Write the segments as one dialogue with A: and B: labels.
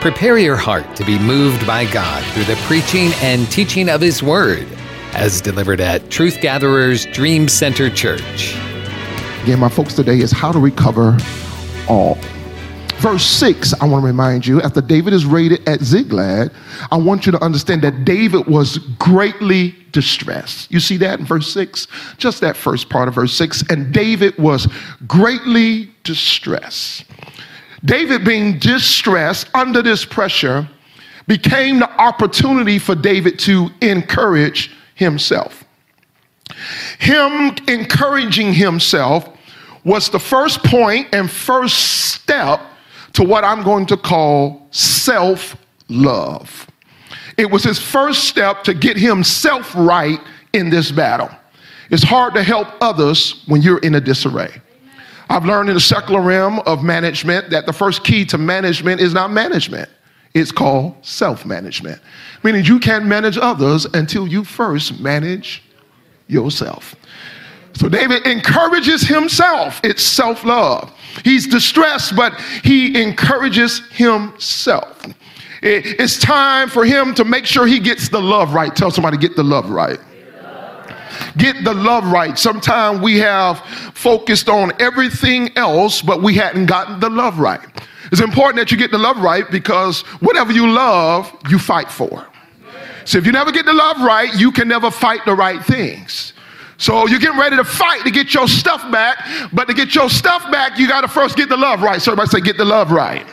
A: Prepare your heart to be moved by God through the preaching and teaching of His Word, as delivered at Truth Gatherers Dream Center Church.
B: Again, my focus today is how to recover all. Verse 6, I want to remind you, after David is raided at Ziklag, I want you to understand that David was greatly distressed. You see that in verse 6? Just that first part of verse 6. And David was greatly distressed. David being distressed under this pressure became the opportunity for David to encourage himself. Him encouraging himself was the first point and first step to what I'm going to call self love. It was his first step to get himself right in this battle. It's hard to help others when you're in a disarray. I've learned in the secular realm of management that the first key to management is not management, it's called self management, meaning you can't manage others until you first manage yourself. So David encourages himself. It's self love. He's distressed, but he encourages himself. It's time for him to make sure he gets the love right. Tell somebody, get the love right get the love right. Sometimes we have focused on everything else, but we hadn't gotten the love right. It's important that you get the love right because whatever you love, you fight for. So if you never get the love right, you can never fight the right things. So you're getting ready to fight to get your stuff back, but to get your stuff back, you got to first get the love right. So everybody say, get the love right.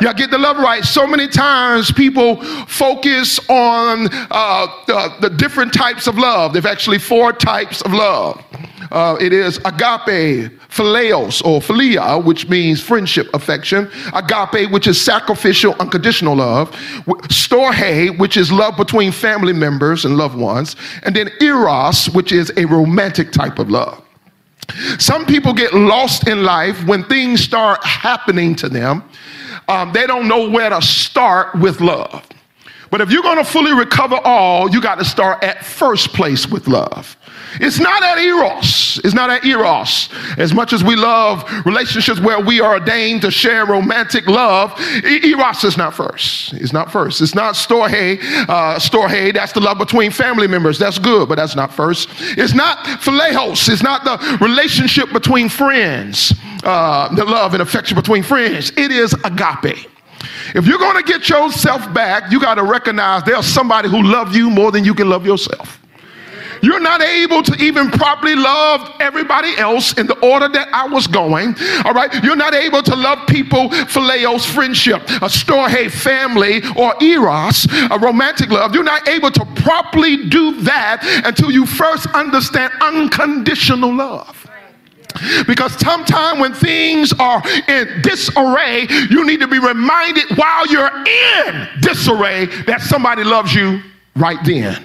B: Y'all get the love right. So many times people focus on uh, the, the, different types of love. There's actually four types of love. Uh, it is agape, phileos, or philia, which means friendship, affection. Agape, which is sacrificial, unconditional love. Storge, which is love between family members and loved ones. And then eros, which is a romantic type of love. Some people get lost in life when things start happening to them um, they don't know where to start with love. But if you're going to fully recover all, you got to start at first place with love. It's not at eros. It's not at eros. As much as we love relationships where we are ordained to share romantic love, eros is not first. It's not first. It's not storge. Uh, storge, that's the love between family members. That's good, but that's not first. It's not phileos. It's not the relationship between friends, uh, the love and affection between friends. It is agape. If you're going to get yourself back, you got to recognize there's somebody who loves you more than you can love yourself. You're not able to even properly love everybody else in the order that I was going. All right. You're not able to love people, phileos, friendship, a storge, family, or eros, a romantic love. You're not able to properly do that until you first understand unconditional love. Because sometimes when things are in disarray, you need to be reminded while you're in disarray that somebody loves you right then.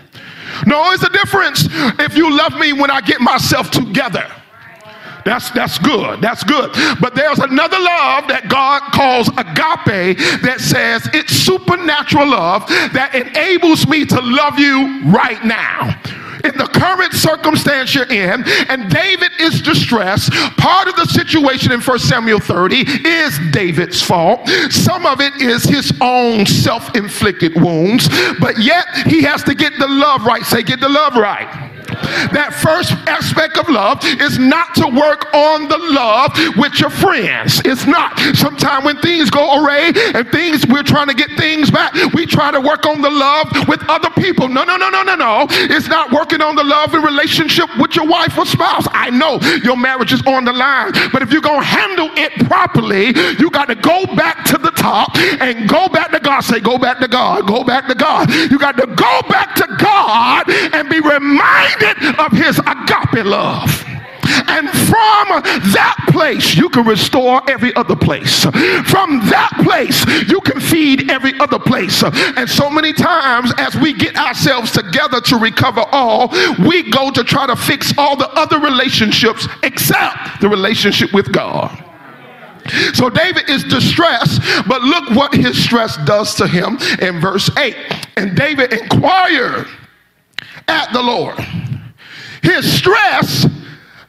B: No, it's a difference if you love me when I get myself together. That's that's good. That's good. But there's another love that God calls agape that says it's supernatural love that enables me to love you right now in the current circumstance you're in, and David is distressed. Part of the situation in 1 Samuel 30 is David's fault. Some of it is his own self inflicted wounds, but yet he has to get the love right. Say, get the love right. That first aspect of love is not to work on the love with your friends. It's not. Sometimes when things go awry and things, we're trying to get things back, we try to work on the love with other people. No, no, no, no, no, no. It's not working on the love and relationship with your wife or spouse. I know your marriage is on the line, but if you're going to handle it properly, you got to go back to the top and go back to God. Say, go back to God. Go back to God. You got to go back to God and be reminded of his agape love. And from that place, you can restore every other place. From that place, you can feed every other place. And so many times, as we get ourselves together to recover all, we go to try to fix all the other relationships except the relationship with God. So David is distressed, but look what his stress does to him in verse 8. And David inquired at the Lord. His stress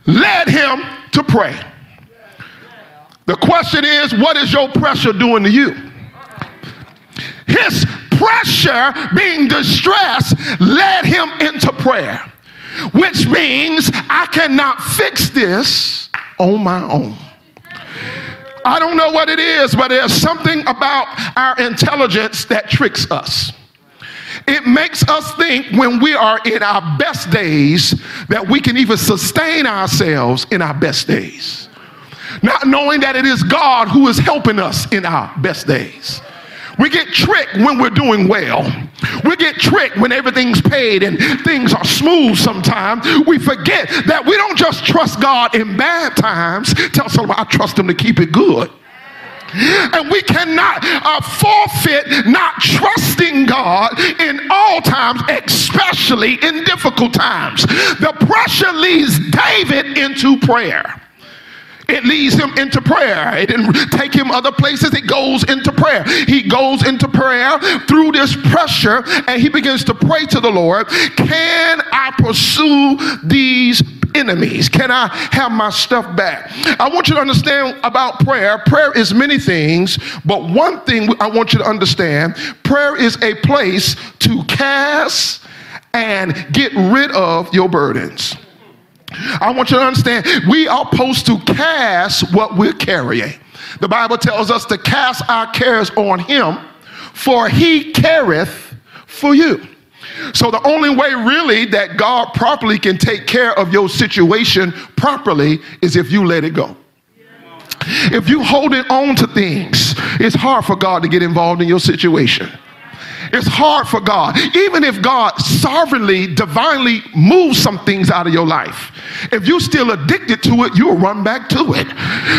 B: led him to pray. The question is, what is your pressure doing to you? his pressure, being distressed, led him into prayer, which means I cannot fix this on my own. I don't know what it is, but there's something about our intelligence that tricks us. It makes us think when we are in our best days that we can even sustain ourselves in our best days. Not knowing that it is God who is helping us in our best days. We get tricked when we're doing well. We get tricked when everything's paid and things are smooth sometimes. We forget that we don't just trust God in bad times. Tell someone, I trust Him to keep it good. And we cannot uh, forfeit not trusting God in all times, especially in difficult times. The pressure leads David into prayer. It leads him into prayer. It didn't take him other places. It goes into prayer. He goes into prayer through this pressure and he begins to pray to the Lord. Can I pursue these enemies? Can I have my stuff back? I want you to understand about prayer. Prayer is many things, but one thing I want you to understand prayer is a place to cast and get rid of your burdens. I want you to understand we are supposed to cast what we're carrying. The Bible tells us to cast our cares on him, for he careth for you. So, the only way really that God properly can take care of your situation properly is if you let it go. If you hold it on to things, it's hard for God to get involved in your situation. It's hard for God. Even if God sovereignly, divinely moves some things out of your life, if you're still addicted to it, you'll run back to it.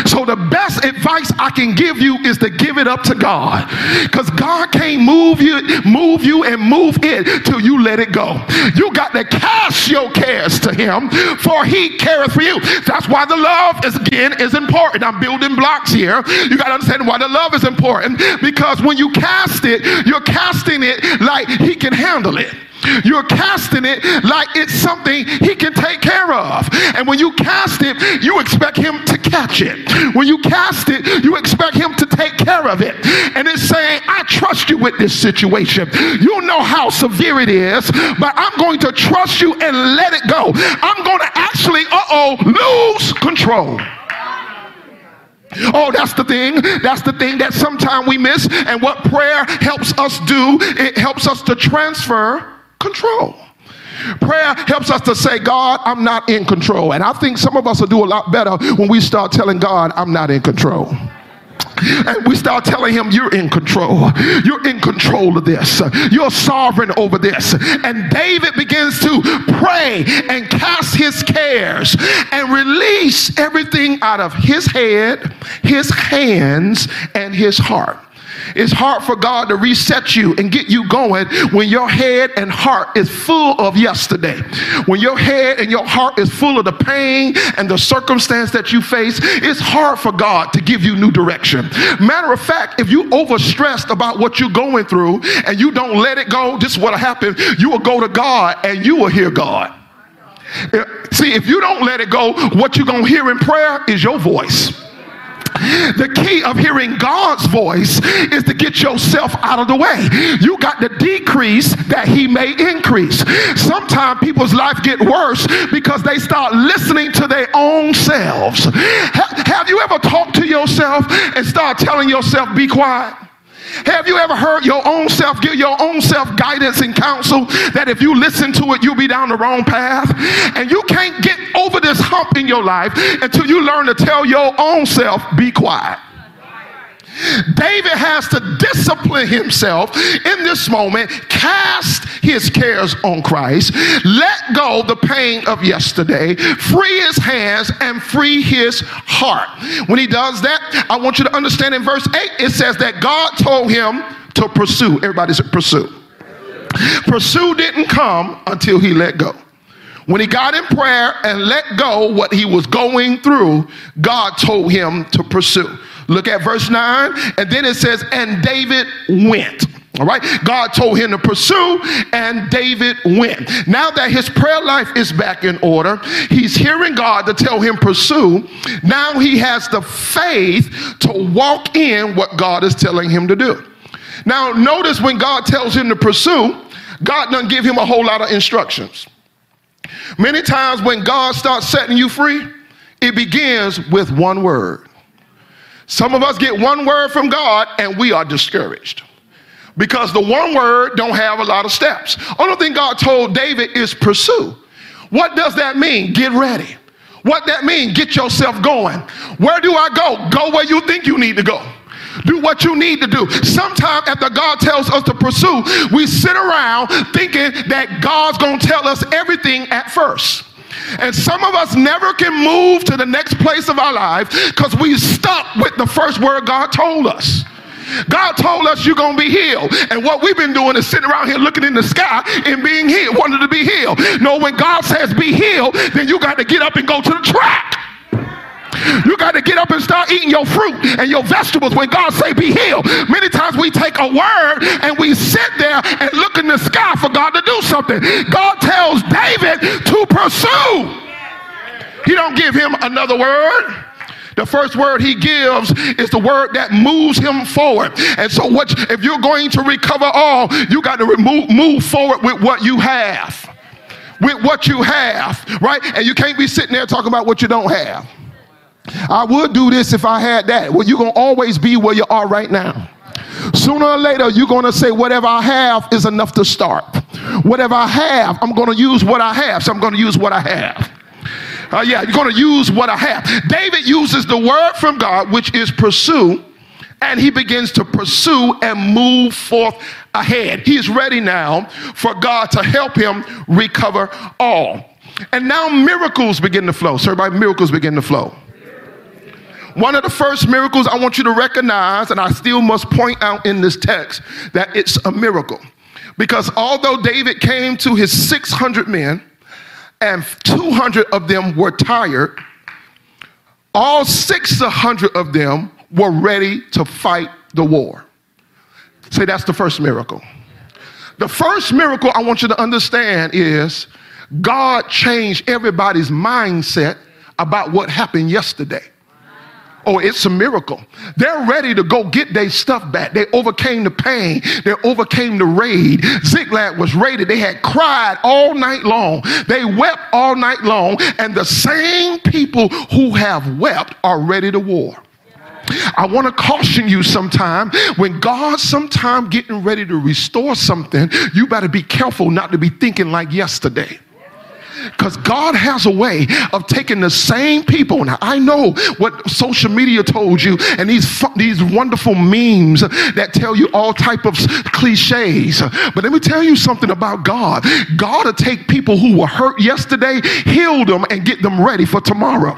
B: So the best advice I can give you is to give it up to God. Because God can't move you, move you and move it till you let it go. You got to cast your cares to him, for he careth for you. That's why the love is again is important. I'm building blocks here. You got to understand why the love is important. Because when you cast it, you're casting it like he can handle it. You're casting it like it's something he can take care of. And when you cast it, you expect him to catch it. When you cast it, you expect him to take care of it. And it's saying, I trust you with this situation. You know how severe it is, but I'm going to trust you and let it go. I'm going to actually, uh oh, lose control. Oh, that's the thing. That's the thing that sometimes we miss. And what prayer helps us do, it helps us to transfer control. Prayer helps us to say, God, I'm not in control. And I think some of us will do a lot better when we start telling God, I'm not in control. And we start telling him, You're in control. You're in control of this. You're sovereign over this. And David begins to pray and cast his cares and release everything out of his head, his hands, and his heart. It's hard for God to reset you and get you going when your head and heart is full of yesterday. When your head and your heart is full of the pain and the circumstance that you face, it's hard for God to give you new direction. Matter of fact, if you overstressed about what you're going through and you don't let it go, this is what'll happen. You will go to God and you will hear God. Eh, see, if you don't let it go, what you're going to hear in prayer is your voice. The key of hearing God's voice is to get yourself out of the way. You got to decrease that he may increase. Sometimes people's life get worse because they start listening to their own selves. Have you ever talked to yourself and start telling yourself, be quiet? Have you ever heard your own self give your own self guidance and counsel that if you listen to it, you'll be down the wrong path? And you can't get over this hump in your life until you learn to tell your own self, be quiet. David has to discipline himself in this moment, cast his cares on Christ, let go the pain of yesterday, free his hands, and free his heart. When he does that, I want you to understand in verse 8, it says that God told him to pursue. Everybody said, pursue. Pursue didn't come until he let go. When he got in prayer and let go what he was going through, God told him to pursue. Look at verse 9, and then it says, And David went. All right, God told him to pursue, and David went. Now that his prayer life is back in order, he's hearing God to tell him pursue. Now he has the faith to walk in what God is telling him to do. Now, notice when God tells him to pursue, God doesn't give him a whole lot of instructions. Many times when God starts setting you free, it begins with one word. Some of us get one word from God and we are discouraged because the one word don't have a lot of steps. Only thing God told David is pursue. What does that mean? Get ready. What that mean? Get yourself going. Where do I go? Go where you think you need to go. Do what you need to do. Sometimes after God tells us to pursue, we sit around thinking that God's going to tell us everything at first. And some of us never can move to the next place of our life because we stuck with the first word God told us. God told us you're going to be healed. And what we've been doing is sitting around here looking in the sky and being healed, wanting to be healed. No, when God says be healed, then you got to get up and go to the track. You got to get up and start eating your fruit and your vegetables when God say be healed. Many times we take a word and we sit there and look in the sky for God to do something. God tells David to pursue. He don't give him another word. The first word he gives is the word that moves him forward. And so what if you're going to recover all, you got to remove, move forward with what you have. With what you have, right? And you can't be sitting there talking about what you don't have. I would do this if I had that. Well, you're going to always be where you are right now. Sooner or later, you're going to say, Whatever I have is enough to start. Whatever I have, I'm going to use what I have. So I'm going to use what I have. Uh, yeah, you're going to use what I have. David uses the word from God, which is pursue, and he begins to pursue and move forth ahead. He's ready now for God to help him recover all. And now miracles begin to flow. So, everybody, miracles begin to flow. One of the first miracles I want you to recognize, and I still must point out in this text, that it's a miracle. Because although David came to his 600 men, and 200 of them were tired, all 600 of them were ready to fight the war. Say that's the first miracle. The first miracle I want you to understand is God changed everybody's mindset about what happened yesterday. Oh, it's a miracle. They're ready to go get their stuff back. They overcame the pain. They overcame the raid. Ziklag was raided. They had cried all night long. They wept all night long. And the same people who have wept are ready to war. I want to caution you sometime when God's sometime getting ready to restore something, you better be careful not to be thinking like yesterday. Because God has a way of taking the same people. Now, I know what social media told you and these, these wonderful memes that tell you all type of cliches. But let me tell you something about God. God will take people who were hurt yesterday, heal them, and get them ready for tomorrow.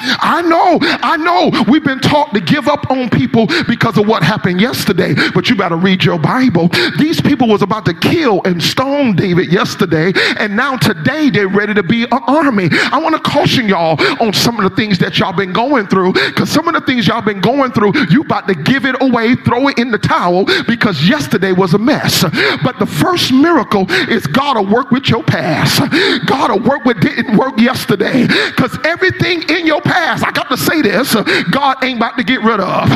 B: I know, I know we've been taught to give up on people because of what happened yesterday, but you better read your Bible. These people was about to kill and stone David yesterday, and now today they're ready to be an army. I want to caution y'all on some of the things that y'all been going through, because some of the things y'all been going through, you about to give it away, throw it in the towel, because yesterday was a mess. But the first miracle is God will work with your past. God will work with didn't work yesterday, because everything in your past, I got to say this, God ain't about to get rid of.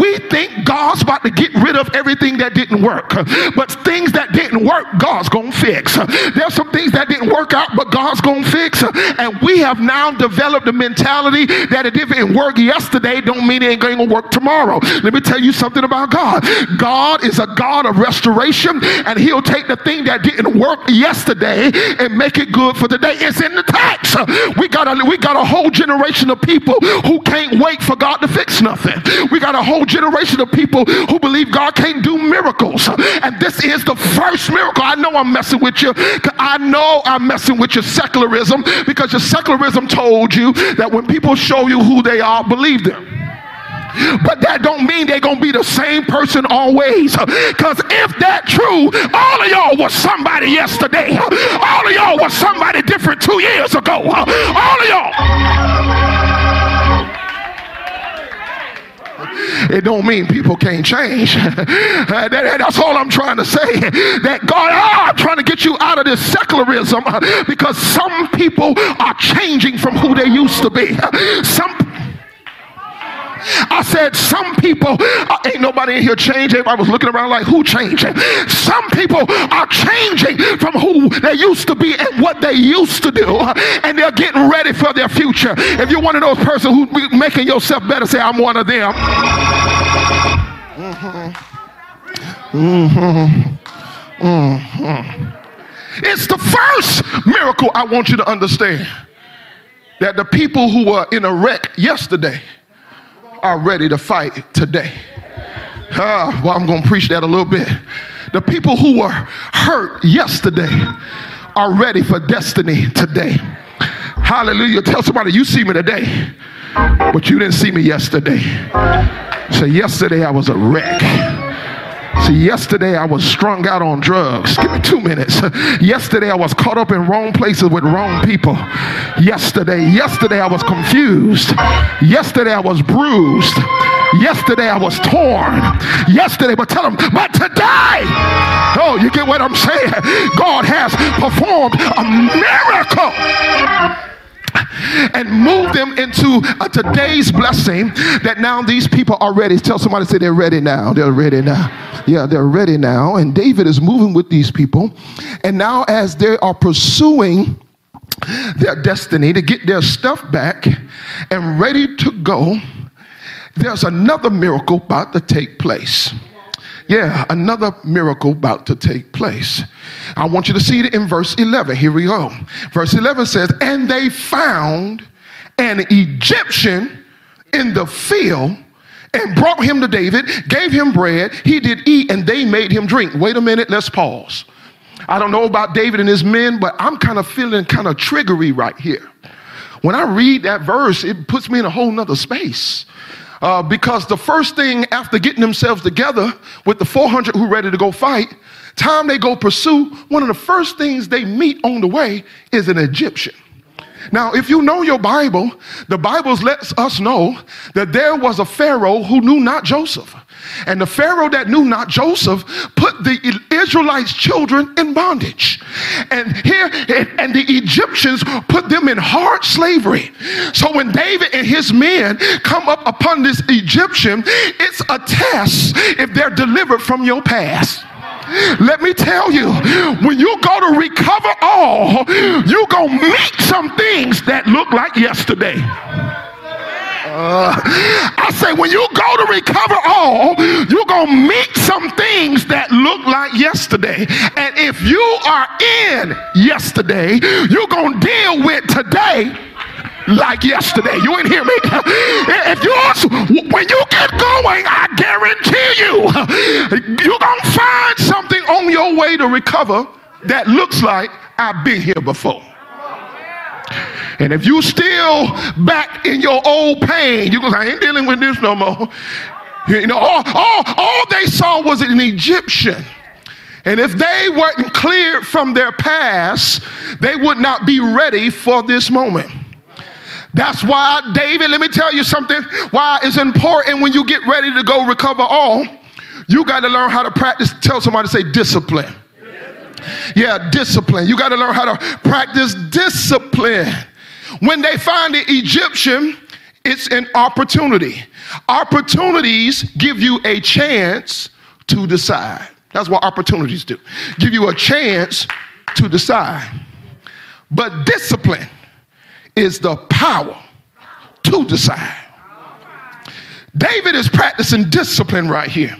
B: We think God's about to get rid of everything that didn't work. But things that didn't work, God's to fix. There's some things that didn't work out, but God's to fix. And we have now developed a mentality that it didn't work yesterday don't mean it ain't going to work tomorrow. Let me tell you something about God. God is a God of restoration, and He'll take the thing that didn't work yesterday and make it good for today. It's in the text. We got a we got a whole generation of people who can't wait for God to fix nothing. We got a whole generation of people who believe God can't do miracles. And this is the first miracle. I know I'm messing with you. I know I'm messing with your secularism because your secularism told you that when people show you who they are, believe them. But that don't mean they're going to be the same person always. Because if that true, all of y'all was somebody yesterday. All of y'all was somebody different two years ago. All of y'all. it don't mean people can't change. that, that's all I'm trying to say. That God, oh, I'm trying to get you out of this secularism because some people are changing from who they used to be. Some I said Some people, uh, ain't nobody in here changing. I was looking around like, Who changing? Some people are changing from who they used to be and what they used to do, and they're getting ready for their future. If you're one of those persons who's making yourself better, say, I'm one of them. Mm-hmm. Mm-hmm. Mm-hmm. It's the first miracle I want you to understand that the people who were in a wreck yesterday are ready to fight today. Uh, well, I'm going to preach that a little bit. The people who were hurt yesterday are ready for destiny today. Hallelujah. Tell somebody, you see me today, but you didn't see me yesterday. So yesterday I was a wreck. See, yesterday I was strung out on drugs. Give me two minutes. Yesterday I was caught up in wrong places with wrong people. Yesterday, yesterday I was confused. Yesterday I was bruised. Yesterday I was torn. Yesterday, but tell them, but today, oh, you get what I'm saying? God has performed a miracle and move them into a today's blessing that now these people are ready. Tell somebody, say they're ready now. They're ready now. Yeah, they're ready now. And David is moving with these people. And now, as they are pursuing their destiny to get their stuff back and ready to go, there's another miracle about to take place. Yeah, another miracle about to take place. I want you to see it in verse 11. Here we go. Verse 11 says, And they found an Egyptian in the field and brought him to David, gave him bread. He did eat, and they made him drink. Wait a minute, let's pause. I don't know about David and his men, but I'm kind of feeling kind of triggery right here. When I read that verse, it puts me in a whole nother space. Uh, because the first thing after getting themselves together with the 400 who ready to go fight, time they go pursue, one of the first things they meet on the way is an Egyptian. Now, if you know your Bible, the Bible lets us know that there was a Pharaoh who knew not Joseph. And the Pharaoh that knew not Joseph put the Israelites' children in bondage. And here, and the Egyptians put them in hard slavery. So when David and his men come up upon this Egyptian, it's a test if they're delivered from your past. Let me tell you, when you go to recover all, you're going to meet some things that look like yesterday. Uh, I say, when you go to recover all, you're going to meet some things that look like yesterday. And if you are in yesterday, you're going to deal with today like yesterday. You ain't hear me. If you when you get going, I guarantee you, you're gonna find something on your way to recover that looks like I've been here before. And if you still back in your old pain, you go, I ain't dealing with this no more. You know, all, all, all they saw was an Egyptian. And if they weren't cleared from their past, they would not be ready for this moment. That's why, David, let me tell you something. Why it's important when you get ready to go recover all, you got to learn how to practice. Tell somebody, to say discipline. Yeah, discipline. You got to learn how to practice discipline. When they find the Egyptian, it's an opportunity. Opportunities give you a chance to decide. That's what opportunities do. Give you a chance to decide. But discipline is the power to decide. David is practicing discipline right here.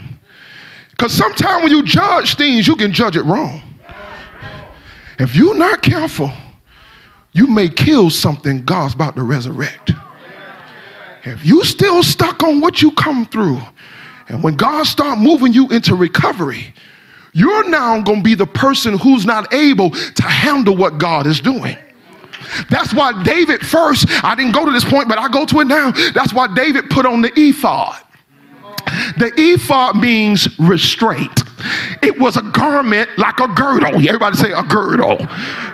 B: Because sometimes when you judge things, you can judge it wrong. If you're not careful, you may kill something God's about to resurrect. If you still stuck on what you come through, and when God start moving you into recovery, you're now going to be the person who's not able to handle what God is doing. That's why David first, I didn't go to this point, but I go to it now. That's why David put on the ephod. The ephod means restraint. It was a garment like a girdle. Everybody say a girdle.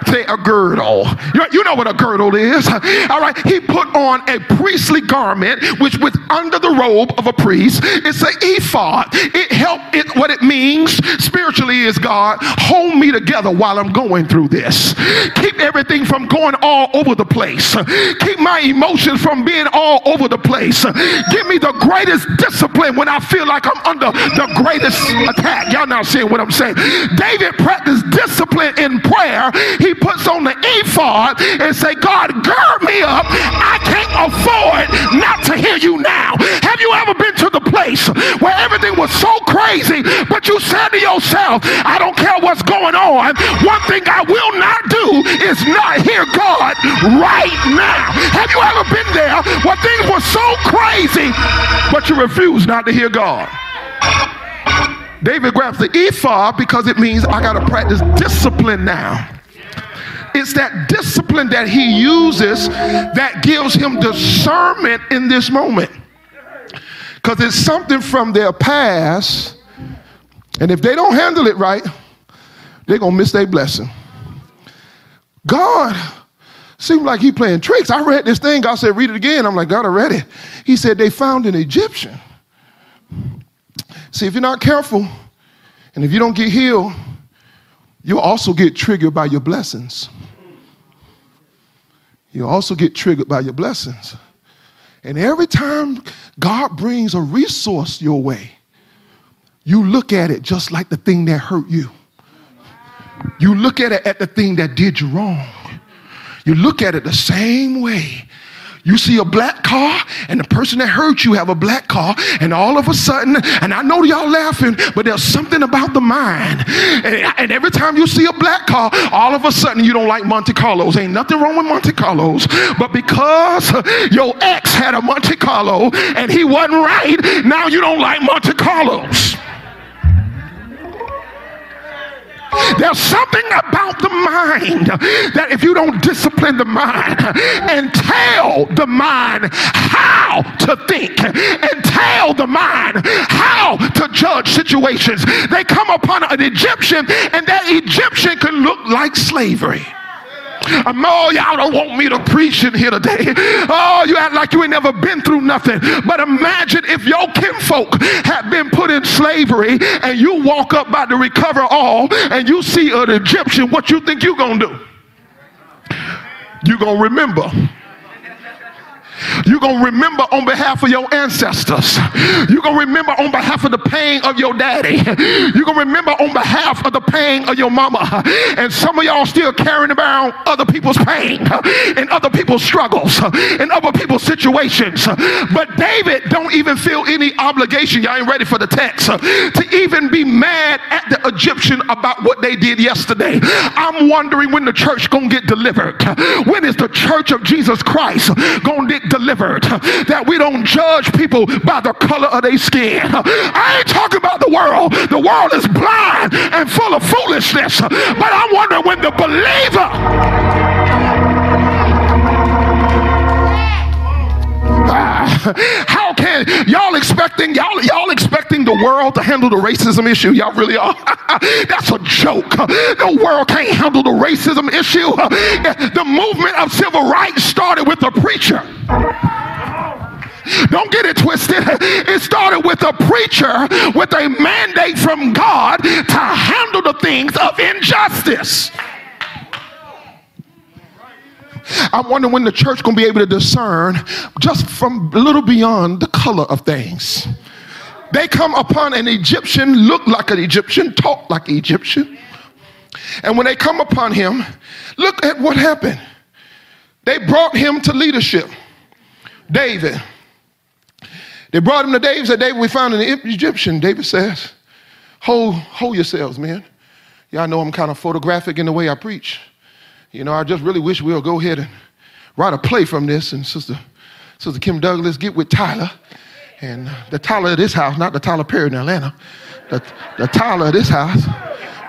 B: Say a girdle. You know what a girdle is. All right. He put on a priestly garment, which was under the robe of a priest. It's an ephod. It helped it what it means spiritually is God, hold me together while I'm going through this. Keep everything from going all over the place. Keep my emotions from being all over the place. Give me the greatest discipline when I feel like I'm under the greatest attack. Y'all not what I'm saying. David practiced discipline in prayer. He puts on the ephod and say, God, gird me up. I can't afford not to hear you now. Have you ever been to the place where everything was so crazy, but you said to yourself, I don't care what's going on. One thing I will not do is not hear God right now. Have you ever been there where things were so crazy, but you refused not to hear God? David grabs the ephod because it means I got to practice discipline now. It's that discipline that he uses that gives him discernment in this moment. Because it's something from their past, and if they don't handle it right, they're going to miss their blessing. God seemed like he playing tricks. I read this thing. God said, read it again. I'm like, God, I read it. He said, they found an Egyptian. See, if you're not careful, and if you don't get healed, you'll also get triggered by your blessings. You'll also get triggered by your blessings. And every time God brings a resource your way, you look at it just like the thing that hurt you. You look at it at the thing that did you wrong. You look at it the same way you see a black car, and the person that hurt you have a black car, and all of a sudden, and I know y'all laughing, but there's something about the mind. And, and every time you see a black car, all of a sudden you don't like Monte Carlos. Ain't nothing wrong with Monte Carlos, but because your ex had a Monte Carlo and he wasn't right, now you don't like Monte Carlos. There's something about the mind that if you don't discipline the mind and tell the mind how to think and tell the mind how to judge situations, they come upon an Egyptian and that Egyptian can look like slavery. Um, oh, y'all don't want me to preach in here today. Oh, you act like you ain't never been through nothing. But imagine if your kinfolk had been put in slavery and you walk up by to recover all and you see an Egyptian, what you think you gonna do? You gonna remember you're going to remember on behalf of your ancestors. You're going to remember on behalf of the pain of your daddy. You're going to remember on behalf of the pain of your mama. And some of y'all still carrying around other people's pain and other people's struggles and other people's situations. But David don't even feel any obligation. Y'all ain't ready for the text to even be mad at the Egyptian about what they did yesterday. I'm wondering when the church going to get delivered. When is the church of Jesus Christ going to get delivered. That we don't judge people by the color of their skin. I ain't talking about the world. The world is blind and full of foolishness. But I'm wondering when the believer how can y'all expecting y'all y'all expecting the world to handle the racism issue? Y'all really are. That's a joke. The world can't handle the racism issue. The movement of civil rights started with a preacher. Don't get it twisted. It started with a preacher with a mandate from God to handle the things of injustice. I'm wondering when the church gonna be able to discern just from a little beyond the color of things. They come upon an Egyptian, look like an Egyptian, talk like an Egyptian. And when they come upon him, look at what happened. They brought him to leadership. David. They brought him to David, said, David, we found an Egyptian. David says, Hold, hold yourselves, man. Y'all know I'm kind of photographic in the way I preach. You know, I just really wish we'll go ahead and write a play from this. And Sister, Sister Kim Douglas, get with Tyler. And the Tyler of this house, not the Tyler Perry in Atlanta, the, the Tyler of this house.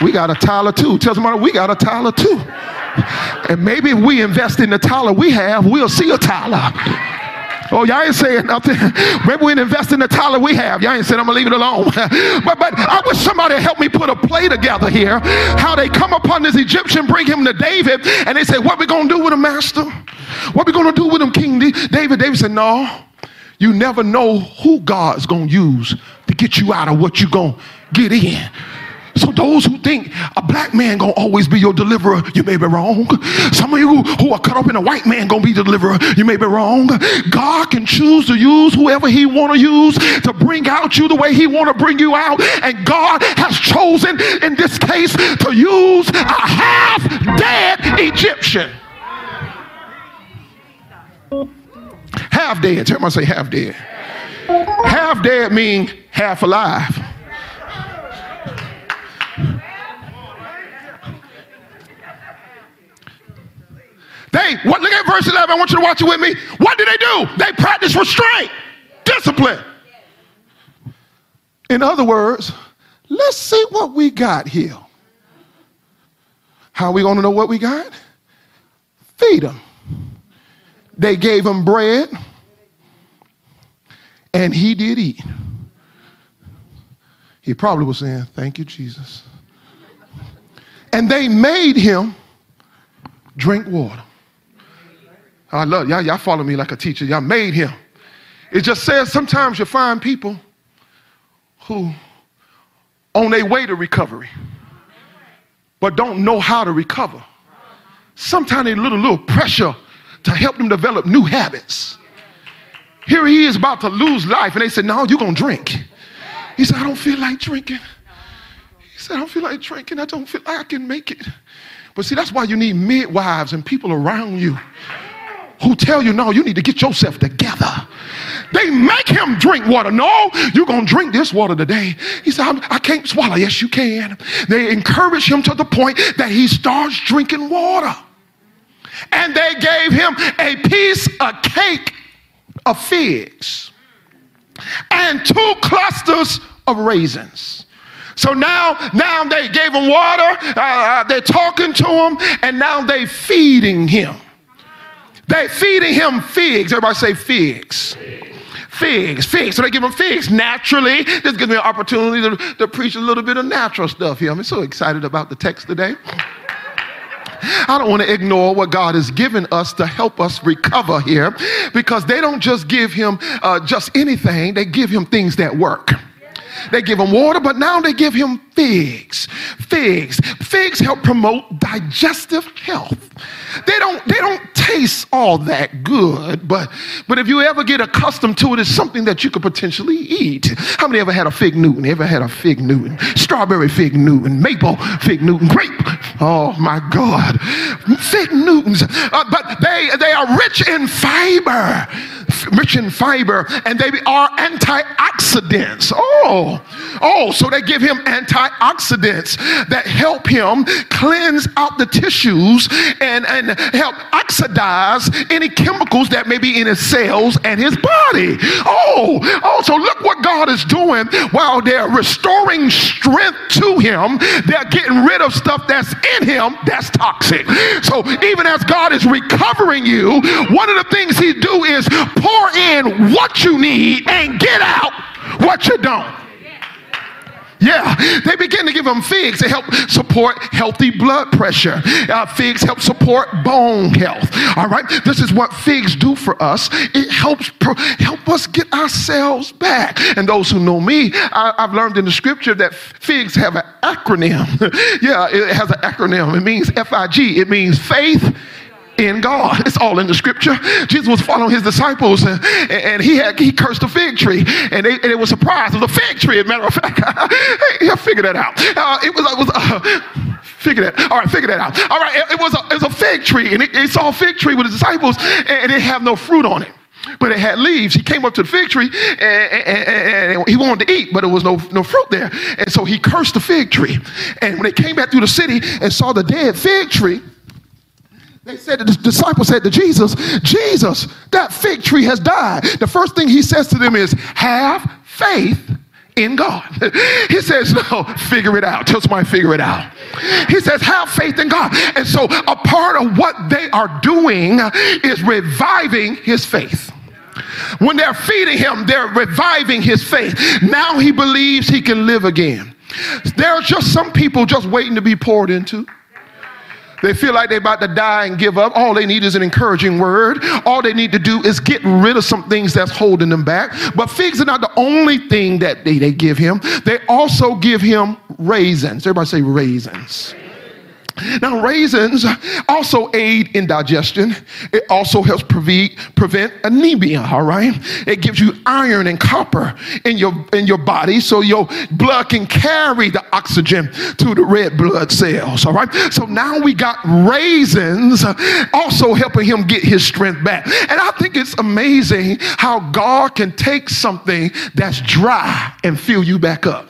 B: We got a Tyler too. Tell somebody we got a Tyler too. And maybe if we invest in the Tyler we have, we'll see a Tyler. Oh, y'all ain't saying nothing. Maybe we invest in the talent we have. Y'all ain't saying I'm gonna leave it alone. but but I wish somebody help me put a play together here. How they come upon this Egyptian, bring him to David, and they say, What we gonna do with him, master? What we gonna do with him, King David? David said, No. You never know who God's gonna use to get you out of what you're gonna get in. So those who think a black man gonna always be your deliverer, you may be wrong. Some of you who are cut up in a white man gonna be the deliverer, you may be wrong. God can choose to use whoever he want to use to bring out you the way he want to bring you out. And God has chosen in this case to use a half dead Egyptian. Half dead. Tell me say half dead. Half dead means half alive. They, what, look at verse 11. I want you to watch it with me. What did they do? They practiced restraint, discipline. In other words, let's see what we got here. How are we going to know what we got? Feed them. They gave him bread, and he did eat. He probably was saying, Thank you, Jesus. And they made him drink water. I love y'all. Y'all follow me like a teacher. Y'all made him. It just says sometimes you find people who on their way to recovery, but don't know how to recover. Sometimes they little little pressure to help them develop new habits. Here he is about to lose life, and they said, No, you're gonna drink. He said, I don't feel like drinking. He said, I don't feel like drinking. I don't feel like I can make it. But see, that's why you need midwives and people around you who tell you, no, you need to get yourself together. They make him drink water. No, you're going to drink this water today. He said, I can't swallow. Yes, you can. They encourage him to the point that he starts drinking water. And they gave him a piece of cake of figs and two clusters of raisins. So now, now they gave him water, uh, they're talking to him, and now they feeding him. They feeding him figs. Everybody say figs. Figs, figs. So they give him figs. Naturally, this gives me an opportunity to, to preach a little bit of natural stuff here. I'm so excited about the text today. I don't want to ignore what God has given us to help us recover here because they don't just give him uh, just anything, they give him things that work. They give him water, but now they give him figs. Figs. Figs help promote digestive health. They don't, they don't taste all that good, but, but if you ever get accustomed to it, it's something that you could potentially eat. How many ever had a fig Newton? Ever had a fig Newton? Strawberry fig Newton, maple fig Newton, grape. Oh my God. Fig Newtons. Uh, but they, they are rich in fiber rich in fiber and they are antioxidants. Oh, Oh, oh, so they give him antioxidants that help him cleanse out the tissues and, and help oxidize any chemicals that may be in his cells and his body. Oh, oh, so look what God is doing while they're restoring strength to him, they're getting rid of stuff that's in him that's toxic. So even as God is recovering you, one of the things he do is pour in what you need and get out what you don't. Yeah, they begin to give them figs to help support healthy blood pressure. Uh, figs help support bone health. All right, this is what figs do for us. It helps pro- help us get ourselves back. And those who know me, I, have learned in the scripture that figs have an acronym. yeah, it has an acronym. It means F I G. It means faith in God. It's all in the scripture. Jesus was following his disciples and, and he had he cursed a fig tree and they, and they were surprised. It was a fig tree, as a matter of fact. hey, will figure that out. Uh, it was, it was uh, figure that. All right, figure that out. All right, it, it was, a, it was a fig tree and it, it saw a fig tree with his disciples and it had no fruit on it but it had leaves. He came up to the fig tree and, and, and, he wanted to eat, but there was no, no fruit there. And so he cursed the fig tree. And when they came back through the city and saw the dead fig tree, they said, the disciples said to Jesus, Jesus, that fig tree has died. The first thing he says to them is, have faith in God. He says, no, figure it out. Tell somebody, figure it out. He says, have faith in God. And so a part of what they are doing is reviving his faith. When they're feeding him, they're reviving his faith. Now he believes he can live again. There are just some people just waiting to be poured into. They feel like they're about to die and give up. All they need is an encouraging word. All they need to do is get rid of some things that's holding them back. But figs are not the only thing that they, they give him. They also give him raisins. Everybody say raisins. Now, raisins also aid in digestion. It also helps prevent, prevent anemia, all right? It gives you iron and copper in your, in your body so your blood can carry the oxygen to the red blood cells, all right? So now we got raisins also helping him get his strength back. And I think it's amazing how God can take something that's dry and fill you back up.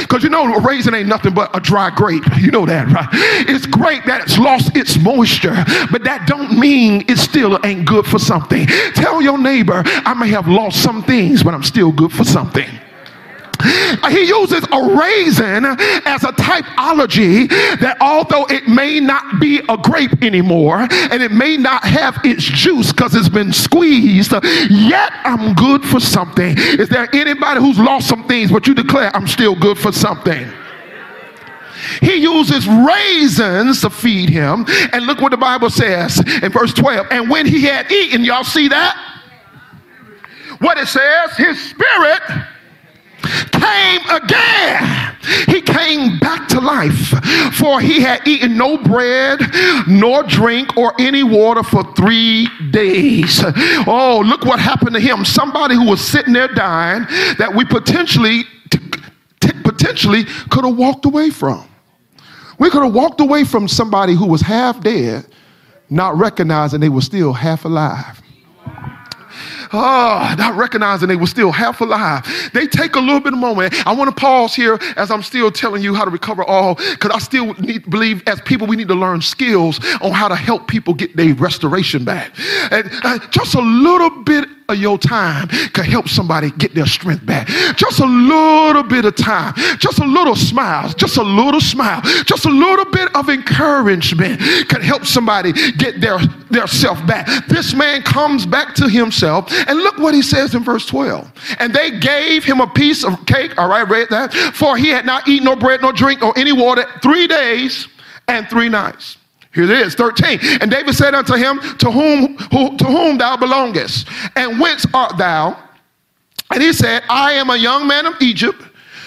B: Because you know, raisin ain't nothing but a dry grape. You know that, right? It's great that it's lost its moisture, but that don't mean it still ain't good for something. Tell your neighbor, I may have lost some things, but I'm still good for something. He uses a raisin as a typology that although it may not be a grape anymore and it may not have its juice because it's been squeezed, yet I'm good for something. Is there anybody who's lost some things, but you declare I'm still good for something? He uses raisins to feed him. And look what the Bible says in verse 12. And when he had eaten, y'all see that? What it says, his spirit came again. He came back to life, for he had eaten no bread, nor drink, or any water for three days. Oh, look what happened to him. Somebody who was sitting there dying that we potentially, t- t- potentially could have walked away from. We could have walked away from somebody who was half dead, not recognizing they were still half alive oh, not recognizing they were still half alive. They take a little bit of moment. I want to pause here as I'm still telling you how to recover all, because I still need believe as people we need to learn skills on how to help people get their restoration back. And uh, just a little bit of your time can help somebody get their strength back. Just a little bit of time, just a little smile, just a little smile, just a little bit of encouragement can help somebody get their, their self back. This man comes back to himself, and look what he says in verse 12. And they gave him a piece of cake, all right, read that, for he had not eaten no bread, nor drink, or any water three days and three nights. Here it is, 13. And David said unto him, To whom, who, to whom thou belongest, and whence art thou? And he said, I am a young man of Egypt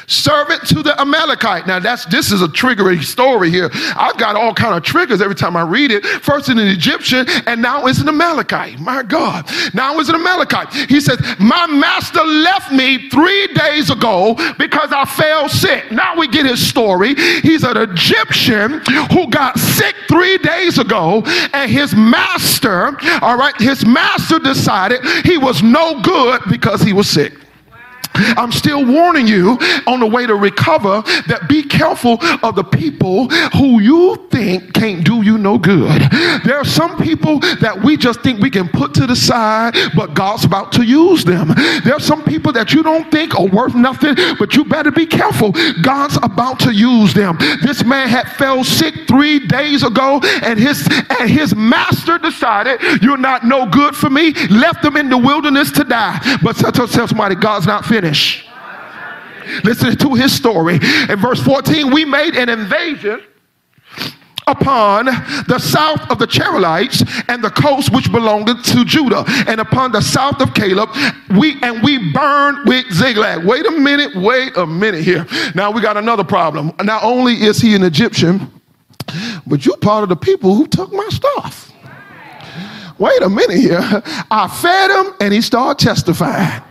B: servant to the Amalekite. Now that's this is a triggering story here. I've got all kind of triggers every time I read it. First in an Egyptian, and now it's an Amalekite. My God, now it's an Amalekite. He says, "My master left me three days ago because I fell sick." Now we get his story. He's an Egyptian who got sick three days ago, and his master, all right, his master decided he was no good because he was sick. I'm still warning you on the way to recover that be careful of the people who you think can't do you no good. There are some people that we just think we can put to the side, but God's about to use them. There are some people that you don't think are worth nothing, but you better be careful. God's about to use them. This man had fell sick three days ago, and his and his master decided, You're not no good for me, left him in the wilderness to die. But tell somebody, God's not finished finish. Listen to his story. In verse 14, we made an invasion upon the south of the Cherethites and the coast which belonged to Judah, and upon the south of Caleb, we and we burned with Ziklag. Wait a minute, wait a minute here. Now we got another problem. Not only is he an Egyptian, but you're part of the people who took my stuff. Wait a minute here. I fed him and he started testifying.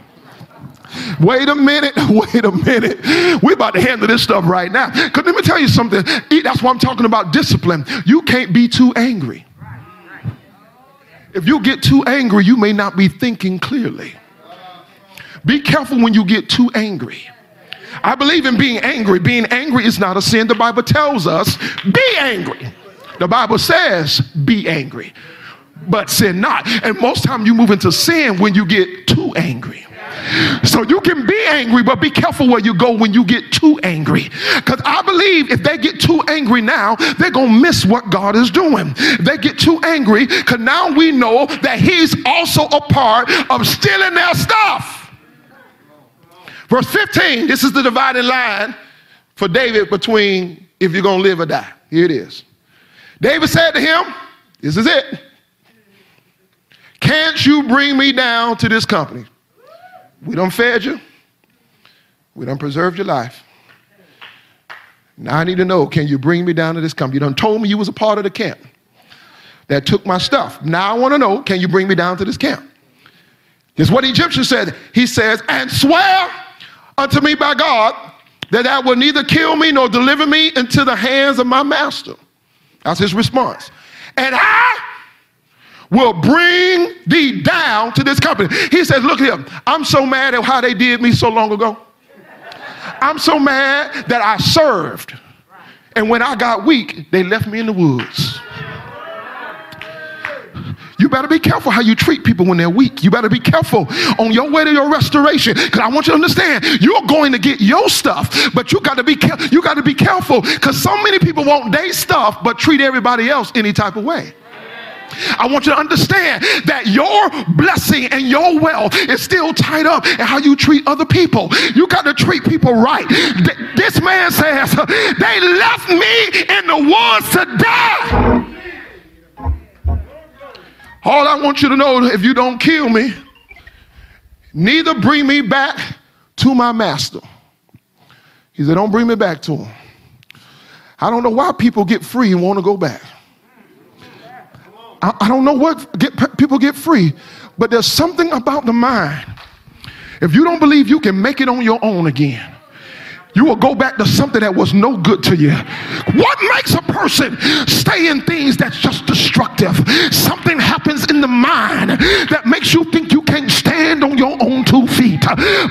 B: Wait a minute, wait a minute. We're about to handle this stuff right now. Because let me tell you something. That's why I'm talking about discipline. You can't be too angry. If you get too angry, you may not be thinking clearly. Be careful when you get too angry. I believe in being angry. Being angry is not a sin. The Bible tells us, be angry. The Bible says, be angry, but sin not. And most time you move into sin when you get too angry. So you can be angry, but be careful where you go when you get too angry. Because I believe if they get too angry now, they're going to miss what God is doing. They get too angry because now we know that He's also a part of stealing their stuff. Verse 15, this is the dividing line for David between if you're going to live or die. Here it is. David said to him, This is it. Can't you bring me down to this company? We don't fed you. We don't preserved your life. Now I need to know, can you bring me down to this company? You done told me you was a part of the camp that took my stuff. Now I want to know, can you bring me down to this camp? Here's what Egyptian said. He says, and swear unto me by God that thou will neither kill me nor deliver me into the hands of my master. That's his response. And I will bring thee down to this company. He says, Look here, I'm so mad at how they did me so long ago. I'm so mad that I served. And when I got weak, they left me in the woods. You better be careful how you treat people when they're weak. You better be careful on your way to your restoration. Because I want you to understand, you're going to get your stuff, but you got to be you got to be careful because so many people want their stuff but treat everybody else any type of way. I want you to understand that your blessing and your wealth is still tied up in how you treat other people. You got to treat people right. This man says, They left me in the woods to die. All I want you to know if you don't kill me, neither bring me back to my master. He said, Don't bring me back to him. I don't know why people get free and want to go back. I, I don't know what get, people get free, but there's something about the mind. If you don't believe you can make it on your own again, you will go back to something that was no good to you. What makes a person stay in things that's just destructive? Something happens in the mind that makes you think you can't stand on your own two feet.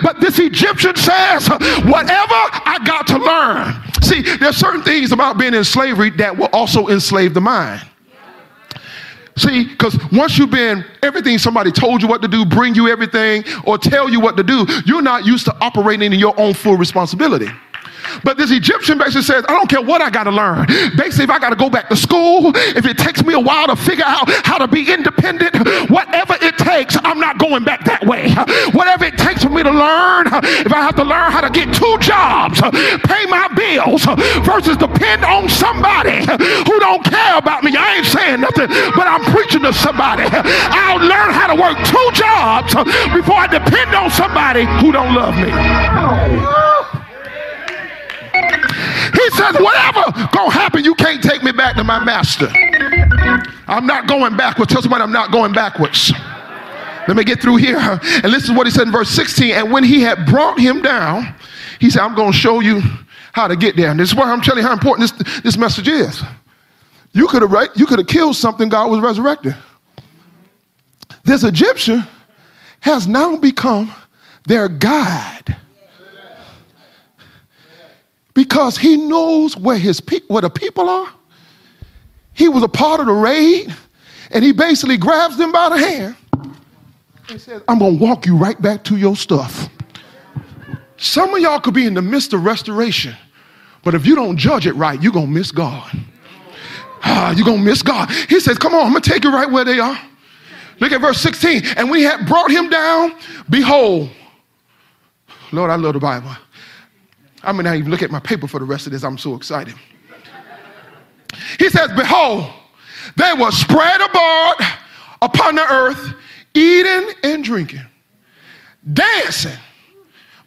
B: But this Egyptian says, whatever I got to learn. See, there's certain things about being in slavery that will also enslave the mind. See, because once you've been everything somebody told you what to do, bring you everything, or tell you what to do, you're not used to operating in your own full responsibility. But this Egyptian basically says, I don't care what I got to learn. Basically, if I got to go back to school, if it takes me a while to figure out how to be independent, whatever it takes, I'm not going back that way. Whatever it takes for me to learn, if I have to learn how to get two jobs, pay my bills, versus depend on somebody who don't care about me. I ain't saying nothing, but I'm preaching to somebody. I'll learn how to work two jobs before I depend on somebody who don't love me. He says, whatever gonna happen, you can't take me back to my master. I'm not going backwards. Tell somebody I'm not going backwards. Let me get through here. And this is what he said in verse 16. And when he had brought him down, he said, I'm going to show you how to get there. And this is why I'm telling you how important this, this message is. You could have you could have killed something God was resurrected. This Egyptian has now become their guide because he knows where his pe- where the people are. He was a part of the raid, and he basically grabs them by the hand and says, "I'm gonna walk you right back to your stuff." Some of y'all could be in the midst of restoration, but if you don't judge it right, you're gonna miss God. Ah, you're gonna miss God. He says, "Come on, I'm gonna take you right where they are." Look at verse 16. And we had brought him down, behold. Lord, I love the Bible. I'm going to even look at my paper for the rest of this. I'm so excited. He says, Behold, they were spread abroad upon the earth, eating and drinking, dancing,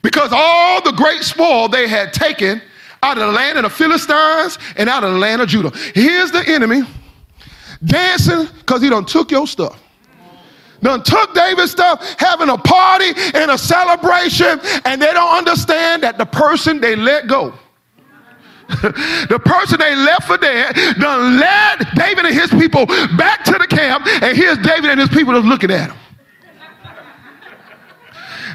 B: because all the great spoil they had taken out of the land of the Philistines and out of the land of Judah. Here's the enemy dancing because he done took your stuff done took David's stuff, having a party and a celebration, and they don't understand that the person they let go. the person they left for dead done led David and his people back to the camp, and here's David and his people just looking at him.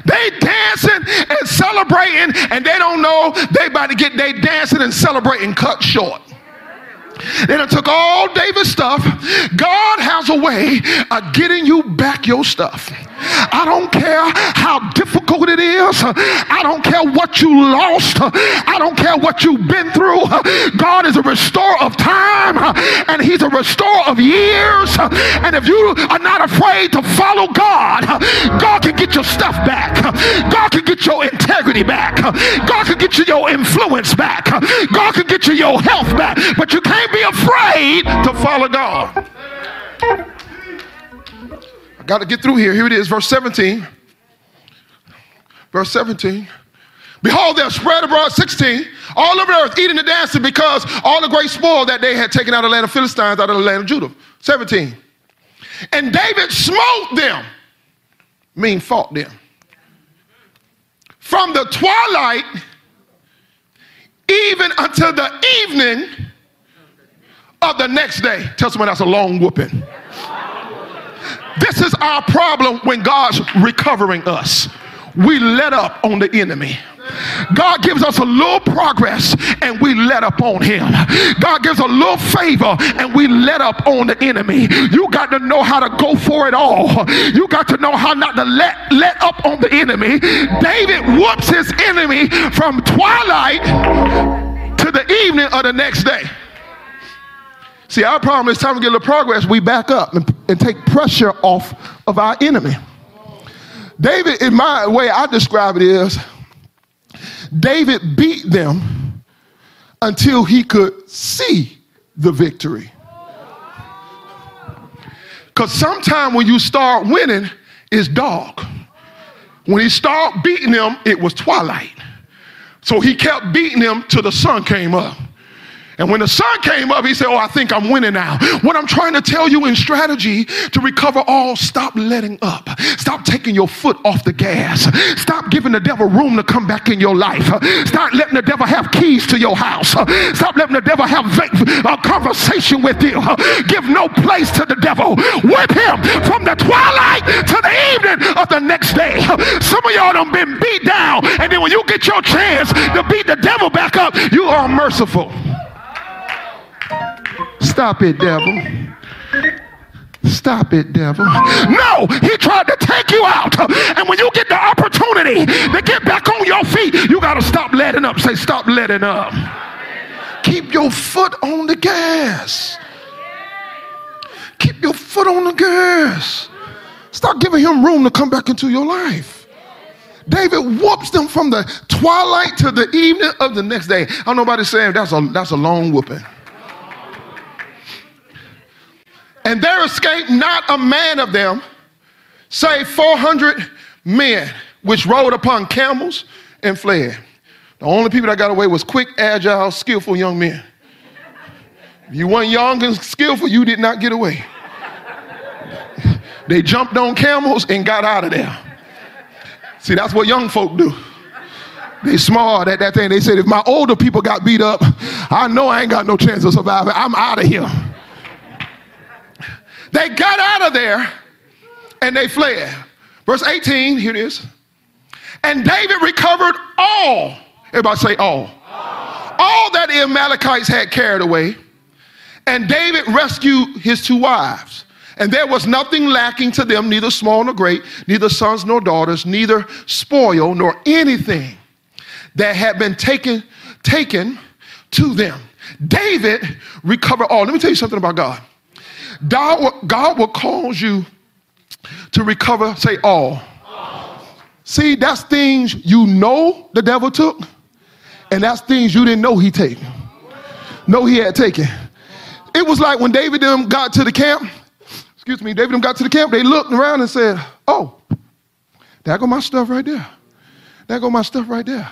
B: They dancing and celebrating, and they don't know they about to get they dancing and celebrating cut short. They done took all David's stuff. God has a way of getting you back your stuff. I don't care how difficult it is. I don't care what you lost. I don't care what you've been through. God is a restorer of time and He's a restorer of years. And if you are not afraid to follow God, God can get your stuff back. God can get your integrity back. God can get you your influence back. God can get you your health back. But you can't be afraid to follow God. I got to get through here. Here it is, verse 17. Verse 17. Behold, they're spread abroad, 16, all over earth, eating and dancing because all the great spoil that they had taken out of the land of Philistines, out of the land of Judah. 17. And David smote them, mean fought them. From the twilight even until the evening of the next day. Tell someone that's a long whooping. This is our problem when God's recovering us. We let up on the enemy. God gives us a little progress and we let up on him. God gives a little favor and we let up on the enemy. You got to know how to go for it all. You got to know how not to let let up on the enemy. David whoops his enemy from twilight to the evening of the next day. See, our problem is time to get a little progress, we back up and, and take pressure off of our enemy. David, in my way I describe it is, David beat them until he could see the victory. Because sometimes when you start winning, it's dark. When he started beating them, it was twilight. So he kept beating them till the sun came up. And when the sun came up, he said, Oh, I think I'm winning now. What I'm trying to tell you in strategy to recover all, stop letting up. Stop taking your foot off the gas. Stop giving the devil room to come back in your life. Stop letting the devil have keys to your house. Stop letting the devil have a conversation with you. Give no place to the devil. Whip him from the twilight to the evening of the next day. Some of y'all done been beat down, and then when you get your chance to beat the devil back up, you are merciful. Stop it, devil. Stop it, devil. No, he tried to take you out. And when you get the opportunity to get back on your feet, you got to stop letting up. Say, stop letting up. Keep your foot on the gas. Keep your foot on the gas. Stop giving him room to come back into your life. David whoops them from the twilight to the evening of the next day. I don't know about saying that's a that's a long whooping. And there escaped not a man of them, save 400 men, which rode upon camels and fled. The only people that got away was quick, agile, skillful young men. If you weren't young and skillful, you did not get away. they jumped on camels and got out of there. See, that's what young folk do. They smart at that thing. They said, if my older people got beat up, I know I ain't got no chance of surviving. I'm out of here. They got out of there and they fled. Verse 18, here it is. And David recovered all. Everybody say all. All, all that the Amalekites had carried away. And David rescued his two wives. And there was nothing lacking to them, neither small nor great, neither sons nor daughters, neither spoil nor anything that had been taken, taken to them. David recovered all. Let me tell you something about God. God will, God will cause you to recover, say all. See, that's things you know the devil took, and that's things you didn't know he taken. No, he had taken. It was like when David them got to the camp. Excuse me, David them got to the camp. They looked around and said, "Oh, there go my stuff right there. There go my stuff right there."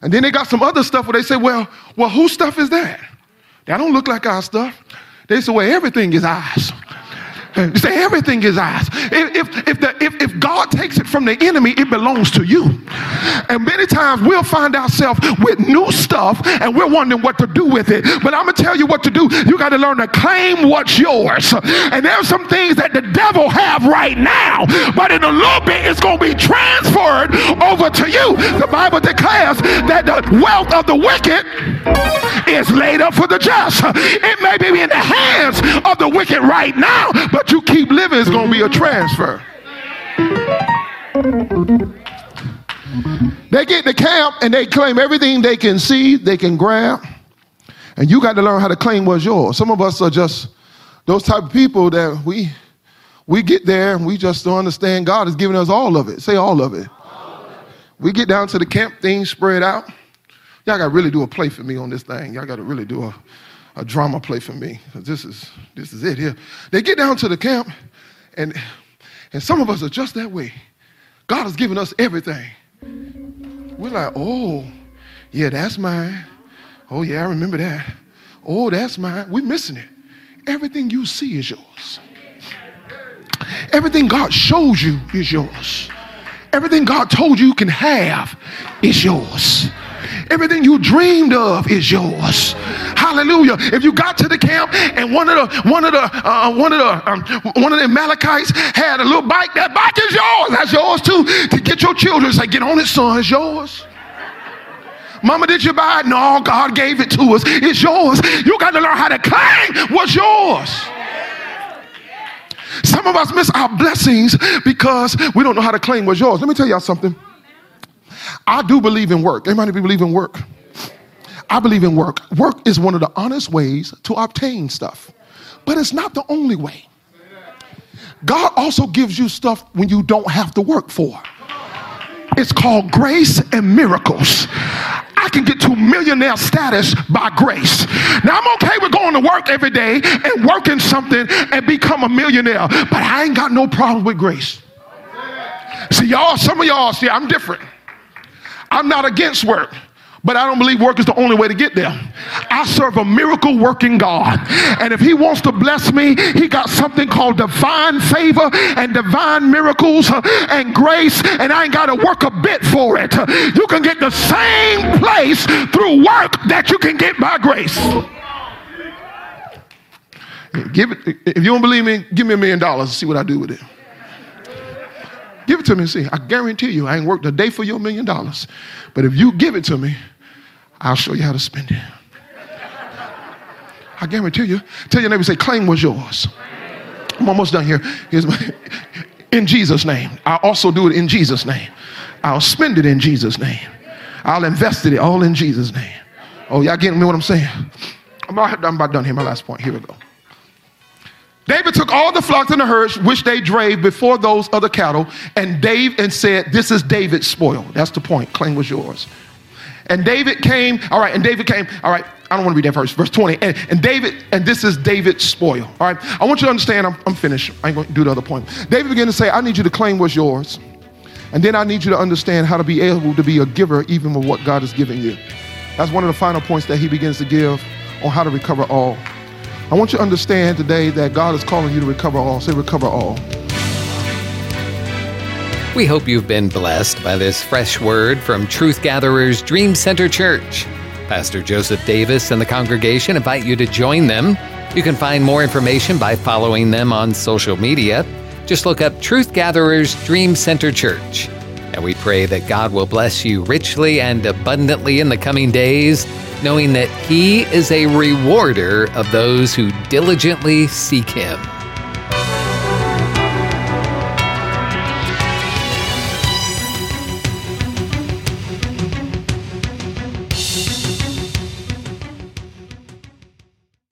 B: And then they got some other stuff where they say, "Well, well, whose stuff is that? That don't look like our stuff." They say, well, everything is ours. You say everything is ours. If, if, the, if, if God takes it from the enemy, it belongs to you. And many times we'll find ourselves with new stuff and we're wondering what to do with it. But I'm going to tell you what to do. You got to learn to claim what's yours. And there's some things that the devil have right now, but in a little bit it's going to be transferred over to you. The Bible declares that the wealth of the wicked is laid up for the just. It may be in the hands of the wicked right now, but you keep living, it's going to be a transfer. They get in the camp and they claim everything they can see, they can grab. And you got to learn how to claim what's yours. Some of us are just those type of people that we we get there and we just don't understand God has given us all of it. Say all of it. All of it. We get down to the camp, things spread out. Y'all got to really do a play for me on this thing. Y'all got to really do a, a drama play for me. This is this is it here. They get down to the camp, and and some of us are just that way. God has given us everything. We're like, oh, yeah, that's mine. Oh, yeah, I remember that. Oh, that's mine. We're missing it. Everything you see is yours. Everything God shows you is yours. Everything God told you you can have is yours. Everything you dreamed of is yours. Hallelujah. If you got to the camp and one of the one of the uh, one of the um, one of the Amalekites had a little bike, that bike is yours. That's yours too. To get your children, say, get on it, son, it's yours. Mama, did you buy it? No, God gave it to us. It's yours. You got to learn how to claim what's yours. Some of us miss our blessings because we don't know how to claim what's yours. Let me tell y'all something. I do believe in work. Anybody believe in work? I believe in work. Work is one of the honest ways to obtain stuff, but it's not the only way. God also gives you stuff when you don't have to work for. It's called grace and miracles. I can get to millionaire status by grace. Now, I'm okay with going to work every day and working something and become a millionaire, but I ain't got no problem with grace. See, y'all, some of y'all, see, I'm different. I'm not against work. But I don't believe work is the only way to get there. I serve a miracle working God. And if He wants to bless me, He got something called divine favor and divine miracles uh, and grace, and I ain't got to work a bit for it. You can get the same place through work that you can get by grace. Give it, if you don't believe me, give me a million dollars and see what I do with it. Give it to me and see. I guarantee you, I ain't worked a day for your million dollars. But if you give it to me, I'll show you how to spend it. I guarantee you. Tell your neighbor, say, claim was yours. I'm almost done here. Here's my, in Jesus' name. I'll also do it in Jesus' name. I'll spend it in Jesus' name. I'll invest it all in Jesus' name. Oh, y'all getting me what I'm saying? I'm about, I'm about done here. My last point. Here we go. David took all the flocks and the herds which they drave before those other cattle, and Dave and said, This is David's spoil. That's the point. Claim was yours. And David came, all right, and David came, all right, I don't want to read that verse, verse 20. And, and David, and this is David's spoil. All right. I want you to understand, I'm, I'm finished. I ain't going to do the other point. David began to say, I need you to claim what's yours. And then I need you to understand how to be able to be a giver even with what God is giving you. That's one of the final points that he begins to give on how to recover all. I want you to understand today that God is calling you to recover all. Say, recover all.
A: We hope you've been blessed by this fresh word from Truth Gatherers Dream Center Church. Pastor Joseph Davis and the congregation invite you to join them. You can find more information by following them on social media. Just look up Truth Gatherers Dream Center Church. And we pray that God will bless you richly and abundantly in the coming days knowing that He is a rewarder of those who diligently seek Him.